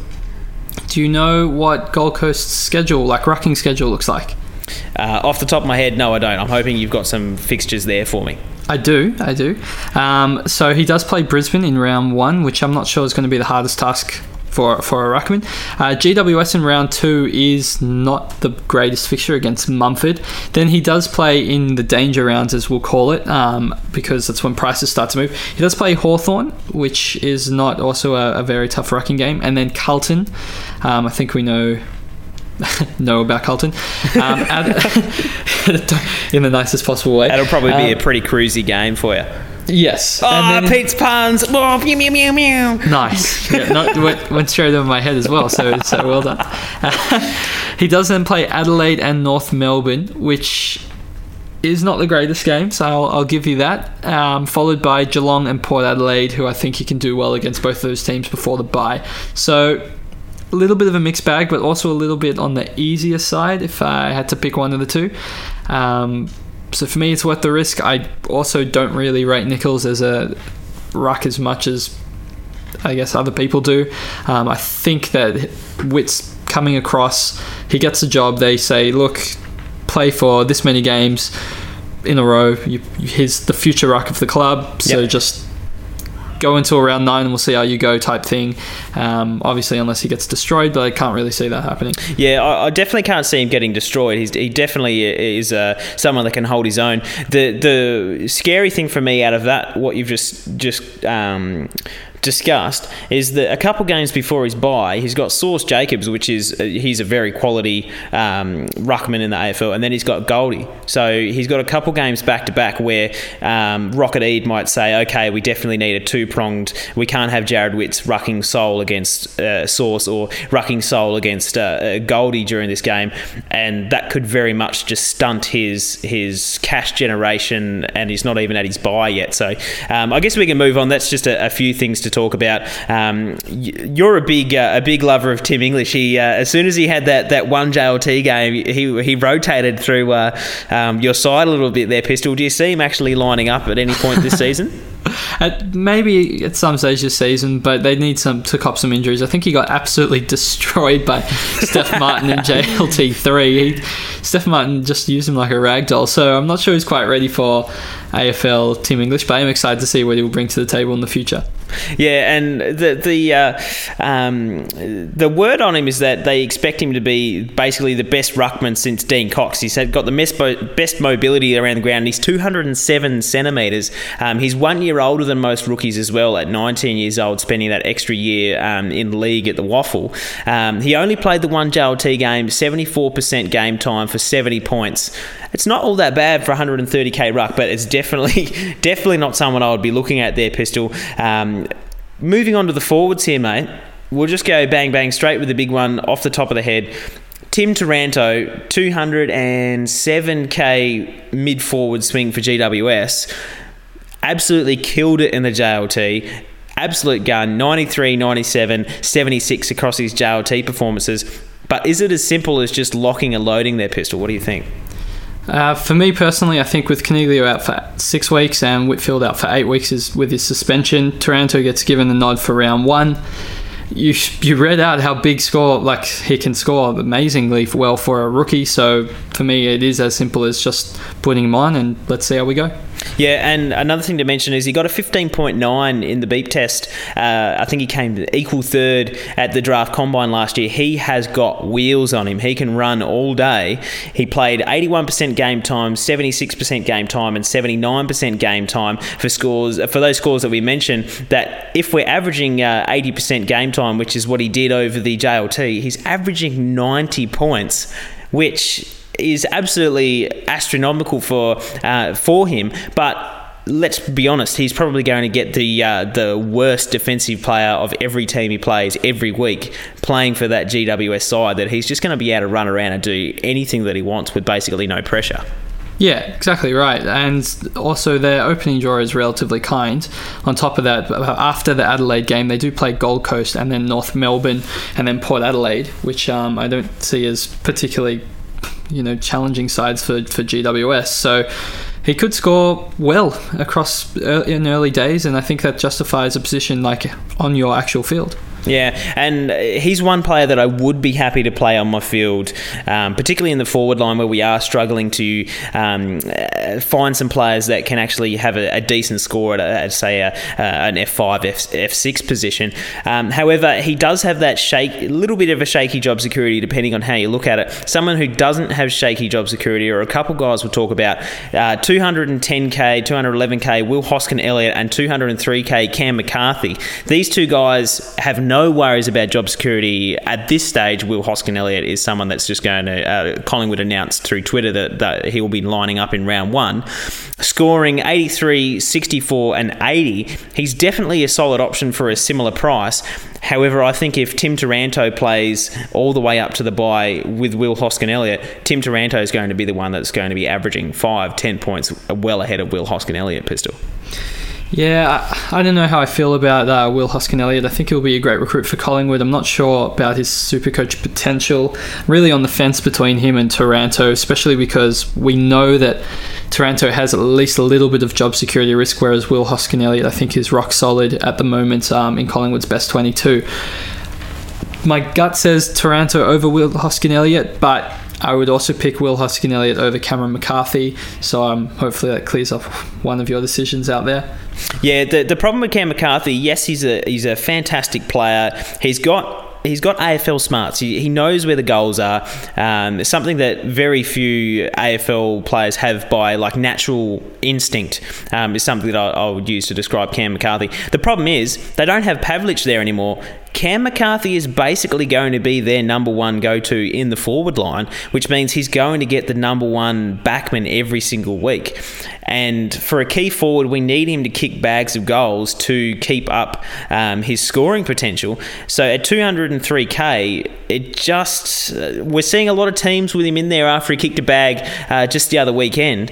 Do you know what Gold Coast's schedule, like rucking schedule, looks like? Uh, off the top of my head, no, I don't. I'm hoping you've got some fixtures there for me. I do, I do. Um, so he does play Brisbane in round one, which I'm not sure is going to be the hardest task for for a ruckman. Uh, GWS in round two is not the greatest fixture against Mumford. Then he does play in the danger rounds, as we'll call it, um, because that's when prices start to move. He does play Hawthorn, which is not also a, a very tough rucking game, and then Carlton. Um, I think we know know about Carlton um, in the nicest possible way. That'll probably be um, a pretty cruisy game for you. Yes. Oh, then, Pete's puns. Oh, meow, meow, meow, meow. Nice. Yeah, no, went, went straight over my head as well, so, so well done. he does then play Adelaide and North Melbourne, which is not the greatest game, so I'll, I'll give you that. Um, followed by Geelong and Port Adelaide, who I think he can do well against both of those teams before the bye. So a little bit of a mixed bag, but also a little bit on the easier side if I had to pick one of the two. Um, so for me, it's worth the risk. I also don't really rate Nicholls as a ruck as much as I guess other people do. Um, I think that Witts coming across, he gets a job. They say, look, play for this many games in a row. You, he's the future ruck of the club. So yep. just go into around nine and we'll see how you go type thing. Um, obviously, unless he gets destroyed, but I can't really see that happening. Yeah, I, I definitely can't see him getting destroyed. He's, he definitely is uh, someone that can hold his own. The the scary thing for me out of that, what you've just just um, discussed is that a couple games before his bye, he's got Sauce Jacobs, which is uh, he's a very quality um, ruckman in the AFL, and then he's got Goldie. So he's got a couple games back to back where um, Rocket Eade might say, okay, we definitely need a two pronged. We can't have Jarrod Witts rucking Soul against uh, Sauce or rucking Soul against uh, uh, Goldie during this game, and that could very much just stunt his his cash generation, and he's not even at his buy yet. So um, I guess we can move on. That's just a, a few things to talk about. Um, you're a big uh, a big lover of Tim English. He uh, as soon as he had that, that one JLT game, he he rotated through uh, um, your side a little bit there, Pistol. Do you see him actually lining up at any point this season? At maybe at some stage this season, but they need some to cop some injuries. I think he got absolutely destroyed by Steph Martin in JLT three. Steph Martin just used him like a rag doll, so I'm not sure he's quite ready for AFL Tim English, but I'm excited to see what he will bring to the table in the future. Yeah, and the the uh, um, the word on him is that they expect him to be basically the best ruckman since Dean Cox. He's had got the best, best mobility around the ground. He's 207 centimeters. Um, he's one year older than most rookies as well, at 19 years old, spending that extra year um, in league at the Waffle, Um, he only played the one JLT game, 74% game time for 70 points. It's not all that bad for 130k ruck, but it's definitely definitely not someone I would be looking at there, Pistol. Um, moving on to the forwards here, mate. We'll just go bang bang straight with the big one off the top of the head. Tim Taranto, 207k mid forward swing for GWS. Absolutely killed it in the JLT. Absolute gun, 93, 97, 76 across his JLT performances. But is it as simple as just locking and loading their pistol? What do you think? Uh, for me personally, I think with Coniglio out for six weeks and Whitfield out for eight weeks is with his suspension, Taranto gets given the nod for round one. You you read out how big score like he can score amazingly well for a rookie. So for me, it is as simple as just putting him on and let's see how we go. Yeah, and another thing to mention is he got a 15.9 in the beep test. Uh, I think he came equal third at the draft combine last year. He has got wheels on him. He can run all day. He played 81% game time, 76% game time, and 79% game time for scores for those scores that we mentioned. That if we're averaging uh, 80% game time, which is what he did over the JLT, he's averaging 90 points, which is absolutely astronomical for uh, for him, but let's be honest, he's probably going to get the uh, the worst defensive player of every team he plays every week, playing for that GWS side. That he's just going to be able to run around and do anything that he wants with basically no pressure. Yeah, exactly right. And also, their opening draw is relatively kind. On top of that, after the Adelaide game, they do play Gold Coast and then North Melbourne and then Port Adelaide, which um, I don't see as particularly you know challenging sides for for GWS. So he could score well across uh, in early days, and I think that justifies a position like on your actual field. Yeah, and he's one player that I would be happy to play on my field, um, particularly in the forward line where we are struggling to um, uh, find some players that can actually have a, a decent score at, a, at say, a, an F5, F, F6 position. Um, however, he does have that shake, a little bit of a shaky job security depending on how you look at it. Someone who doesn't have shaky job security, or a couple guys we'll talk about, uh, 210k, 211k, Will Hoskin Elliott, and 203k, Cam McCarthy. These two guys have no worries about job security at this stage. Will Hoskin Elliott is someone that's just going to. Uh, Collingwood announced through Twitter that, that he will be lining up in round one, scoring 83, 64, and 80. He's definitely a solid option for a similar price. However, I think if Tim Taranto plays all the way up to the bye with Will Hoskin Elliott, Tim Taranto is going to be the one that's going to be averaging five, ten points well ahead of Will Hoskin Elliott pistol. Yeah, I, I, don't know how I feel about uh, Will Hoskin Elliott. I think he'll be a great recruit for Collingwood. I'm not sure about his super coach potential. Really on the fence between him and Taranto, especially because we know that Taranto has at least a little bit of job security risk, whereas Will Hoskin Elliott, I think, is rock solid at the moment um, in Collingwood's best 22. My gut says Taranto over Will Hoskin Elliott, but I would also pick Will Hoskin Elliott over Cameron McCarthy. So um, hopefully that clears up one of your decisions out there. Yeah, the, the problem with Cam McCarthy, yes, he's a he's a fantastic player. He's got he's got AFL smarts. He, he knows where the goals are. Um, something that very few AFL players have by like natural instinct um, is something that I, I would use to describe Cam McCarthy. The problem is they don't have Pavlich there anymore. Cam McCarthy is basically going to be their number one go to in the forward line, which means he's going to get the number one backman every single week. And for a key forward, we need him to kick bags of goals to keep up um, his scoring potential. So at 203k, it just uh, we're seeing a lot of teams with him in there after he kicked a bag uh, just the other weekend.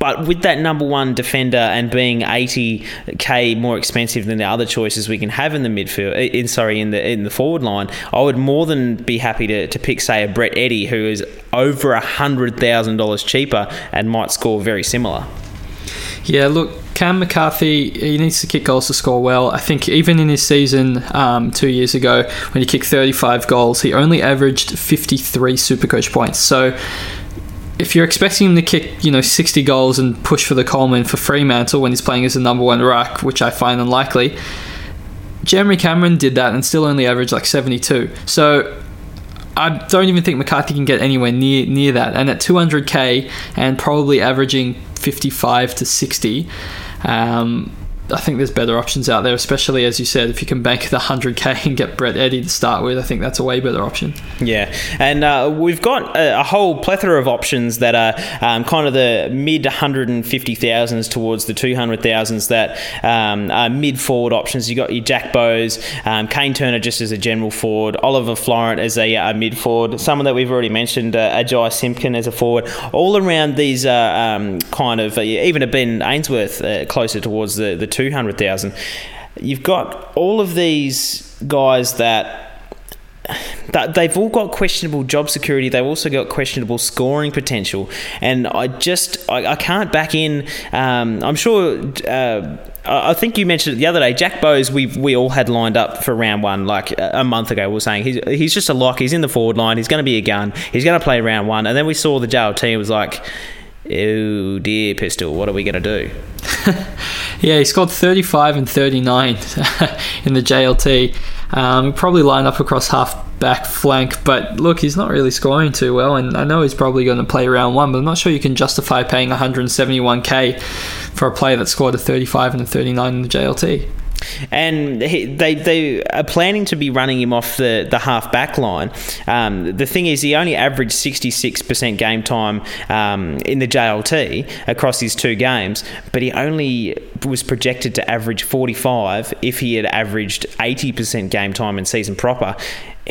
But with that number one defender and being 80k more expensive than the other choices we can have in the midfield, in sorry, in the in the forward line, I would more than be happy to, to pick say a Brett Eddy who is over a hundred thousand dollars cheaper and might score very similar. Yeah, look, Cam McCarthy, he needs to kick goals to score well. I think even in his season um, two years ago, when he kicked 35 goals, he only averaged 53 Supercoach points. So if you're expecting him to kick, you know, 60 goals and push for the Coleman for Fremantle when he's playing as a number one ruck, which I find unlikely, Jeremy Cameron did that and still only averaged like 72. So I don't even think McCarthy can get anywhere near near that. And at 200k and probably averaging 55 to 60. Um, I think there's better options out there, especially as you said, if you can bank the 100k and get Brett Eddy to start with, I think that's a way better option. Yeah, and uh, we've got a, a, whole plethora of options that are um, kind of the mid 150,000s towards the 200,000s that um, are mid forward options. You've got your Jack Bowes, um, Kayne Turner just as a general forward, Oliver Florent as a, a mid forward, someone that we've already mentioned, uh, a Jy Simpkin as a forward, all around these uh, um, kind of, uh, even a Ben Ainsworth uh, closer towards the, the 200,000. You've got all of these guys that that they've all got questionable job security. They've also got questionable scoring potential, and I just I, I can't back in. Um, I'm sure. Uh, I think you mentioned it the other day. Jack Bowes, we we all had lined up for round one like a month ago. We were saying he's he's just a lock. He's in the forward line. He's going to be a gun. He's going to play round one, and then we saw the JLT. It was like oh dear, Pistol, what are we going to do? yeah, he scored 35 and 39 in the JLT. Um, probably line up across half back flank, but look, he's not really scoring too well, and I know he's probably going to play round one, but I'm not sure you can justify paying 171k for a player that scored a 35 and a 39 in the JLT and he, they they are planning to be running him off the, the half back line. Um, the thing is, he only averaged 66% game time um, in the JLT across his two games, but he only was projected to average 45 if he had averaged 80% game time in season proper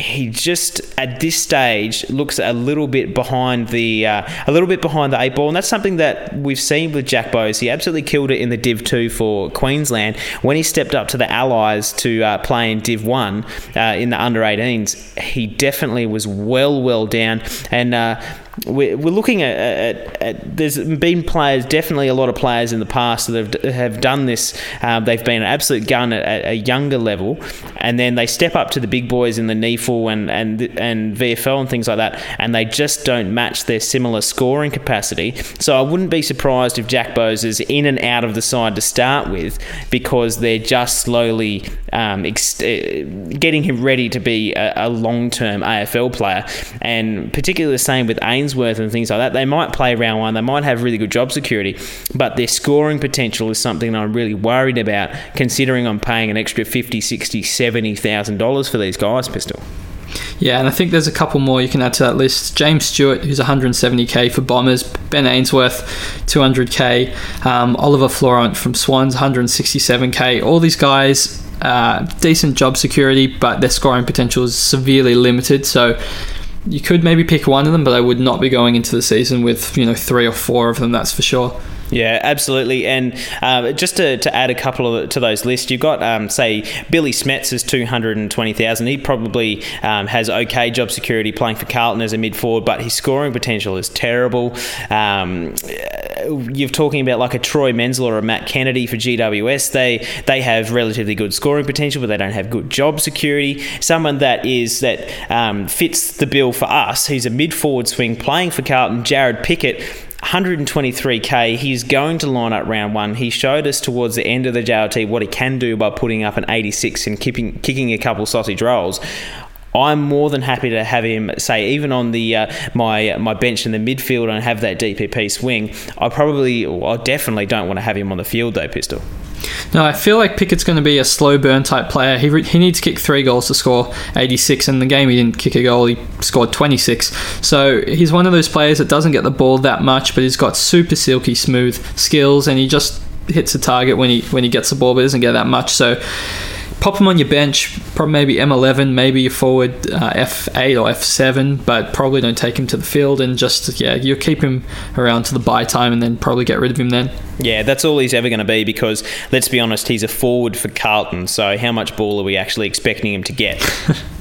he just at this stage looks a little bit behind the uh, a little bit behind the eight ball, and that's something that we've seen with Jack Bowes. He absolutely killed it in the Div two for Queensland when he stepped up to the Allies to uh, play in Div one uh, in the under 18s. He definitely was well well down and uh, we're, we're looking at, at, at, there's been players definitely a lot of players in the past that have, have done this. Um, they've been an absolute gun at, at, a younger level and then they step up to the big boys in the NEAFL and, and, and VFL and things like that and they just don't match their similar scoring capacity. So I wouldn't be surprised if Jack Bowes is in and out of the side to start with because they're just slowly um, ex- uh, getting him ready to be a, a long-term AFL player. And particularly the same with Ains Ainsworth and things like that, they might play round one, they might have really good job security, but their scoring potential is something I'm really worried about, considering I'm paying an extra 50, 60, 70,000 dollars for these guys, Pistol. Yeah, and I think there's a couple more you can add to that list. James Stewart, who's 170k for Bombers, Ben Ainsworth, 200k, um, Oliver Florent from Swans, 167k. All these guys, uh, decent job security, but their scoring potential is severely limited. So you could maybe pick one of them, but I would not be going into the season with you know three or four of them. That's for sure. Yeah, absolutely. And uh, just to, to add a couple of, to those lists, you've got, um, say, Billie Smedts is 220,000. He probably um, has okay job security playing for Carlton as a mid forward, but his scoring potential is terrible. Um, you're talking about like a Troy Menzel or a Matt Kennedy for GWS. They they have relatively good scoring potential, but they don't have good job security. Someone that is that um, fits the bill for us. He's a mid forward swing playing for Carlton. Jarrod Pickett 123k. He's going to line up round one. He showed us towards the end of the JLT what he can do by putting up an 86 and keeping, kicking a couple sausage rolls. I'm more than happy to have him say even on the uh, my my bench in the midfield and have that DPP swing. I probably, I definitely don't want to have him on the field though, Pistol. No, I feel like Pickett's going to be a slow burn type player. He, re- he needs to kick three goals to score 86. In the game, he didn't kick a goal, he scored 26. So he's one of those players that doesn't get the ball that much, but he's got super silky smooth skills and he just hits a target when he when he gets the ball, but doesn't get that much. So pop him on your bench, probably maybe M11, maybe your forward uh, F8 or F7, but probably don't take him to the field and just, yeah, you keep him around to the buy time and then probably get rid of him then. Yeah, that's all he's ever going to be because, let's be honest, he's a forward for Carlton, so how much ball are we actually expecting him to get?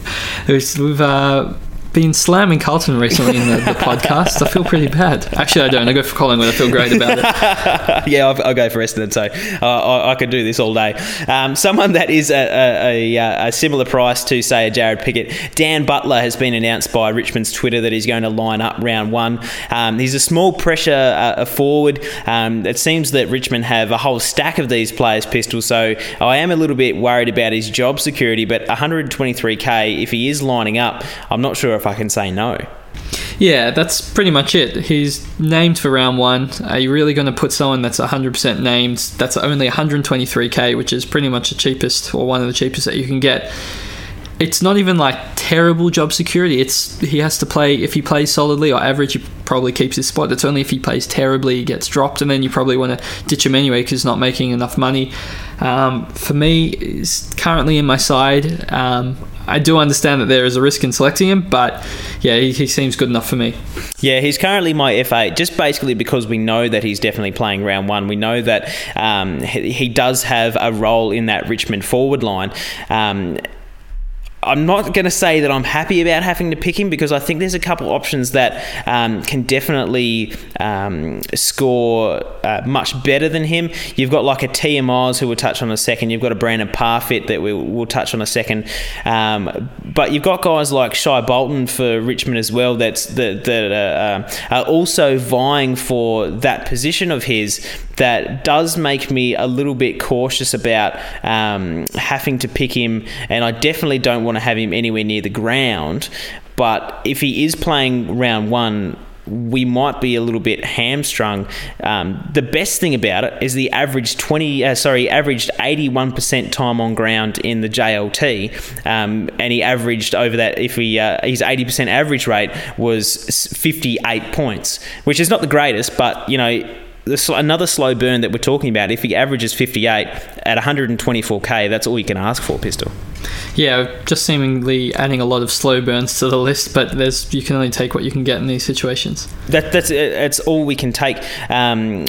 We've uh, been slamming Carlton recently in the, the podcast. I feel pretty bad. Actually, I don't. I go for Collingwood. I feel great about it. yeah, I'll, I'll, go for Essendon. So uh, I, I, could do this all day. Um, someone that is a, a, a, a, similar price to, say, a Jarrod Pickett, Dan Butler has been announced by Richmond's Twitter that he's going to line up round one. Um, he's a small pressure uh, forward. Um, it seems that Richmond have a whole stack of these players, Pistol. So I am a little bit worried about his job security. But 123k, if he is lining up, I'm not sure if I can say no. Yeah, that's pretty much it. He's named for round one. Are you really going to put someone that's 100% named? That's only 123k, which is pretty much the cheapest or one of the cheapest that you can get. It's not even like terrible job security. It's he has to play if he plays solidly or average, he probably keeps his spot. It's only if he plays terribly, he gets dropped, and then you probably want to ditch him anyway because he's not making enough money. Um, for me, he's currently in my side. Um, I do understand that there is a risk in selecting him, but yeah, he, he seems good enough for me. Yeah, he's currently my F8, just basically because we know that he's definitely playing round one. We know that um, he, he, does have a role in that Richmond forward line. Um, I'm not going to say that I'm happy about having to pick him because I think there's a couple options that um, can definitely um, score uh, much better than him. You've got like a Teia Miles who we'll touch on a second. You've got a Brandan Parfitt that we, will touch on a second. Um, but you've got guys like Shai Bolton for Richmond as well that's that, that uh, are also vying for that position of his that does make me a little bit cautious about um, having to pick him, and I definitely don't want to have him anywhere near the ground. But if he is playing round one, we might be a little bit hamstrung. Um, the best thing about it is the average twenty, uh, sorry, averaged eighty-one percent time on ground in the JLT, um, and he averaged over that. If he uh, his eighty percent average rate was fifty-eight points, which is not the greatest, but you know another slow burn that we're talking about. If he averages 58 at 124k, that's all you can ask for, Pistol. Yeah, just seemingly adding a lot of slow burns to the list, but there's you can only take what you can get in these situations. That, that's it's all we can take um,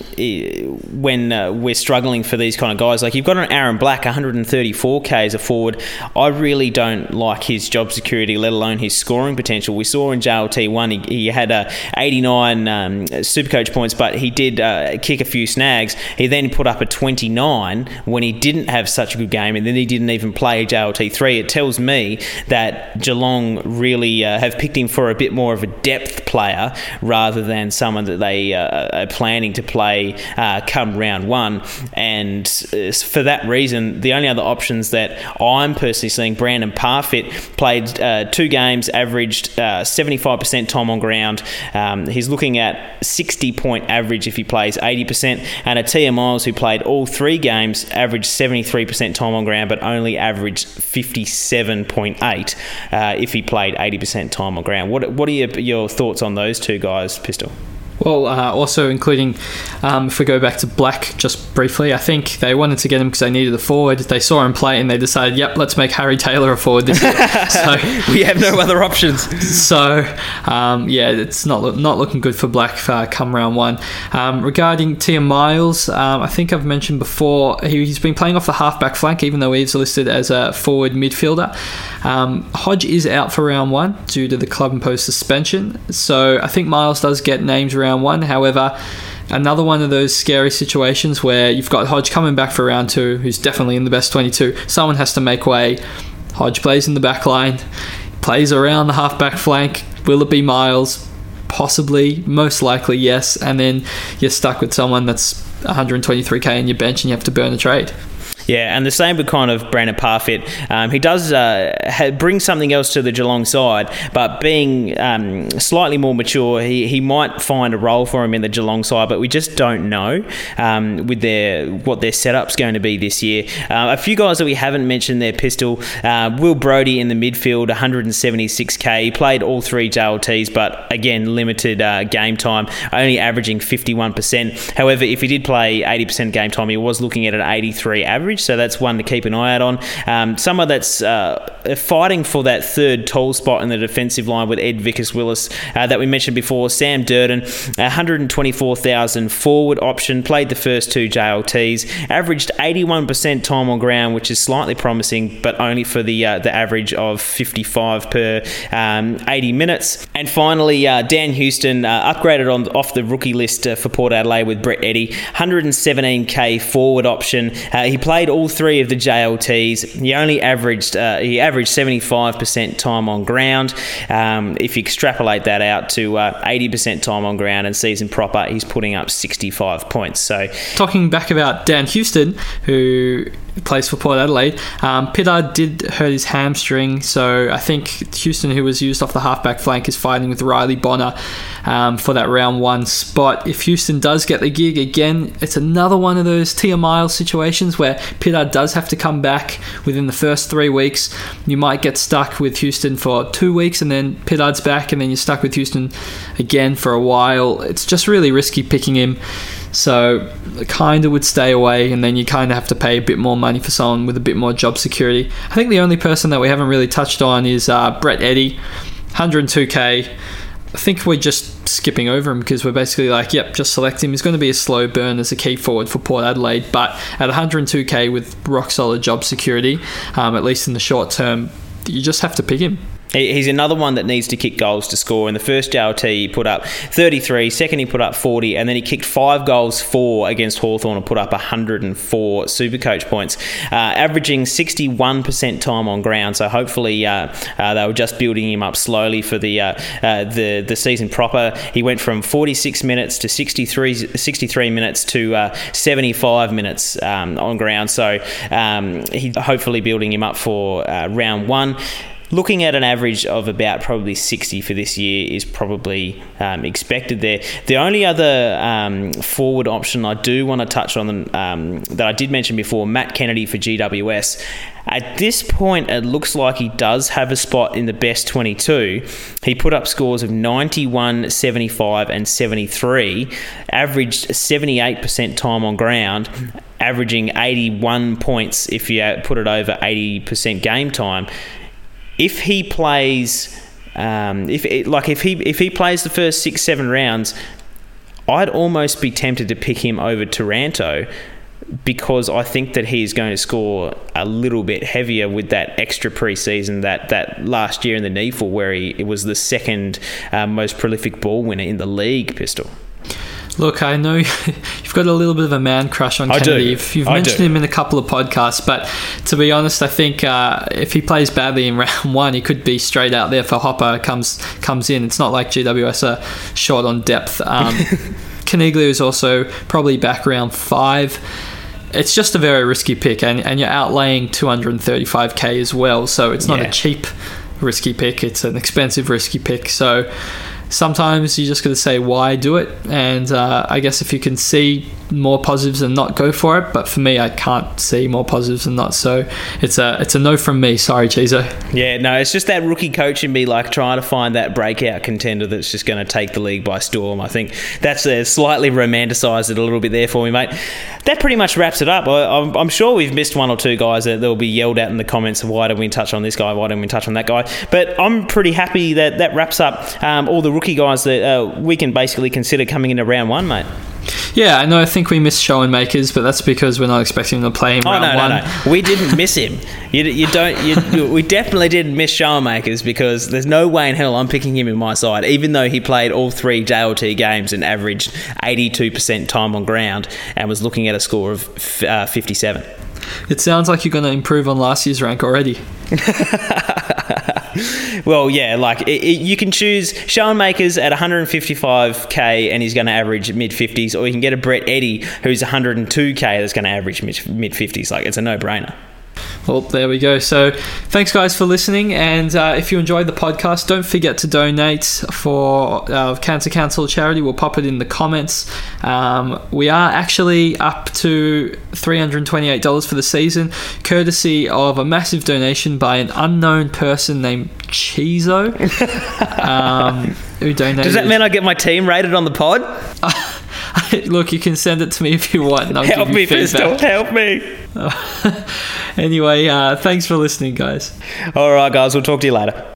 when uh, we're struggling for these kind of guys. Like you've got an Aaron Black, 134k as a forward. I really don't like his job security, let alone his scoring potential. We saw in JLT one he, he had uh, 89 um, Supercoach points, but he did uh, kick a few snags. He then put up a 29 when he didn't have such a good game, and then he didn't even play JLT T3, it tells me that Geelong really uh, have picked him for a bit more of a depth player rather than someone that they uh, are planning to play uh, come round one. And uh, for that reason, the only other options that I'm personally seeing, Brandan Parfitt played uh, two games, averaged 75% time on ground. Um, he's looking at 60 point average if he plays 80%, and a Teia Miles who played all three games, averaged 73% time on ground, but only averaged 57.8 uh, if he played 80% time on ground. What, what are your, your thoughts on those two guys, Pistol? Well, uh, also including, um, if we go back to Black just briefly, I think they wanted to get him because they needed a forward. They saw him play and they decided, yep, let's make Harry Taylor a forward this year. so we have no other options. So um, yeah, it's not not looking good for Black uh, come round one. Um, regarding Teia Miles, um, I think I've mentioned before he, has been playing off the halfback flank, even though he's listed as a forward midfielder. Um, Hodge is out for round one due to the club imposed suspension, so I think Miles does get names around round one. However, another one of those scary situations where you've got Hodge coming back for round two, who's definitely in the best 22. Someone has to make way. Hodge plays in the back line, plays around the half back flank. Will it be Miles? Possibly, most likely, yes. And then you're stuck with someone that's 123k in your bench and you have to burn a trade. Yeah, and the same with kind of Brandan Parfitt. Um, he does uh, ha- bring something else to the Geelong side, but being um, slightly more mature, he, he might find a role for him in the Geelong side, but we just don't know um, with their what their setup's going to be this year. Uh, a few guys that we haven't mentioned their pistol. Uh, Will Brodie in the midfield, 176k. He played all three JLTs, but again, limited uh, game time, only averaging 51%. However, if he did play 80% game time, he was looking at an 83 average so that's one to keep an eye out on. Um, someone that's uh, fighting for that third tall spot in the defensive line with Ed Vickers Willis uh, that we mentioned before, Sam Durdin, 124,000 forward option, played the first two JLTs, averaged 81% time on ground, which is slightly promising, but only for the uh, the average of 55 per um, 80 minutes. And finally, uh, Dan Houston uh, upgraded on off the rookie list uh, for Port Adelaide with Brett Eddy, 117k forward option. he played all three of the JLTs. He only averaged uh, he averaged 75% time on ground. Um, if you extrapolate that out to uh, 80% time on ground and season proper, he's putting up 65 points. So talking back about Dan Houston, who plays for Port Adelaide. Um, Pittard did hurt his hamstring, so I think Houston, who was used off the halfback flank, is fighting with Riley Bonner um, for that round one spot. If Houston does get the gig again, it's another one of those Teia Miles situations where Pittard does have to come back within the first three weeks. You might get stuck with Houston for two weeks, and then Pittard's back, and then you're stuck with Houston again for a while. It's just really risky picking him. So kind of would stay away, and then you kind of have to pay a bit more money for someone with a bit more job security. I think the only person that we haven't really touched on is uh, Brett Eddy, 102k. I think we're just skipping over him because we're basically like, yep, just select him. He's going to be a slow burn as a key forward for Port Adelaide, but at 102k with rock solid job security, um, at least in the short term, you just have to pick him. He's another one that needs to kick goals to score. In the first JLT, he put up 33, second, he put up 40, and then he kicked five goals, four against Hawthorn and put up 104 super coach points, uh, averaging 61% time on ground. So hopefully uh, uh, they were just building him up slowly for the, uh, uh, the, the season proper. He went from 46 minutes to 63, 63 minutes to uh, 75 minutes um, on ground. So um, hopefully building him up for round one looking at an average of about probably 60 for this year is probably um, expected there. The only other um, forward option I do want to touch on um, that I did mention before, Matt Kennedy for GWS. At this point, it looks like he does have a spot in the best 22. He put up scores of 91, 75, and 73, averaged 78% time on ground, averaging 81 points if you put it over 80% game time if he plays, um, if it, like if he if he plays the first six seven rounds, I'd almost be tempted to pick him over Taranto because I think that he's going to score a little bit heavier with that extra preseason that that last year in the NEAFL where he was the second uh, most prolific ball winner in the league. Pistol. Look, I know you've got a little bit of a man crush on Kennedy. Do. You've, you've mentioned him in a couple of podcasts, but to be honest, I think uh, if he plays badly in round one, he could be straight out there for Hopper comes comes in. It's not like GWS are short on depth. Um, Coniglio is also probably back round five. It's just a very risky pick, and, and you're outlaying 235k as well, so it's not yeah. a cheap risky pick. It's an expensive risky pick. So sometimes you're just got to say why do it and uh, i guess if you can see more positives and not go for it but for me i can't see more positives and not so it's a it's a no from me. Sorry Chizo. yeah no it's just that rookie coach in me like trying to find that breakout contender that's just going to take the league by storm. I think that's a slightly romanticized it a little bit there for me mate. That pretty much wraps it up. I, am I'm sure we've missed one or two guys that will be yelled at in the comments of why don't we touch on this guy? Why don't we touch on that guy? But i'm pretty happy that that wraps up um, all the rookie guys that uh, we can basically consider coming into round one, mate. Yeah, I know. I think we missed Schoen Makers, but that's because we're not expecting him to play him oh, round no, one. No, no, we didn't miss him. You, you don't. You, we definitely didn't miss Schoen Makers because there's no way in hell I'm picking him in my side, even though he played all three JLT games and averaged 82% time on ground and was looking at a score of uh, 57. It sounds like you're going to improve on last year's rank already. well, yeah, like it, it, you can choose Sean Makers at 155k and he's going to average mid 50s, or you can get a Brett Eddy who's 102k that's going to average mid 50s. Like it's a no brainer. Well, there we go. So, thanks guys for listening. And uh, if you enjoyed the podcast, don't forget to donate for our Cancer Council charity. We'll pop it in the comments. Um, we are actually up to $328 for the season, courtesy of a massive donation by an unknown person named Chizo. um, who donated. Does that mean I get my team rated on the pod? Look, you can send it to me if you want. And I'll help me, Pistol. Help me. anyway, uh, thanks for listening, guys. All right, guys. We'll talk to you later.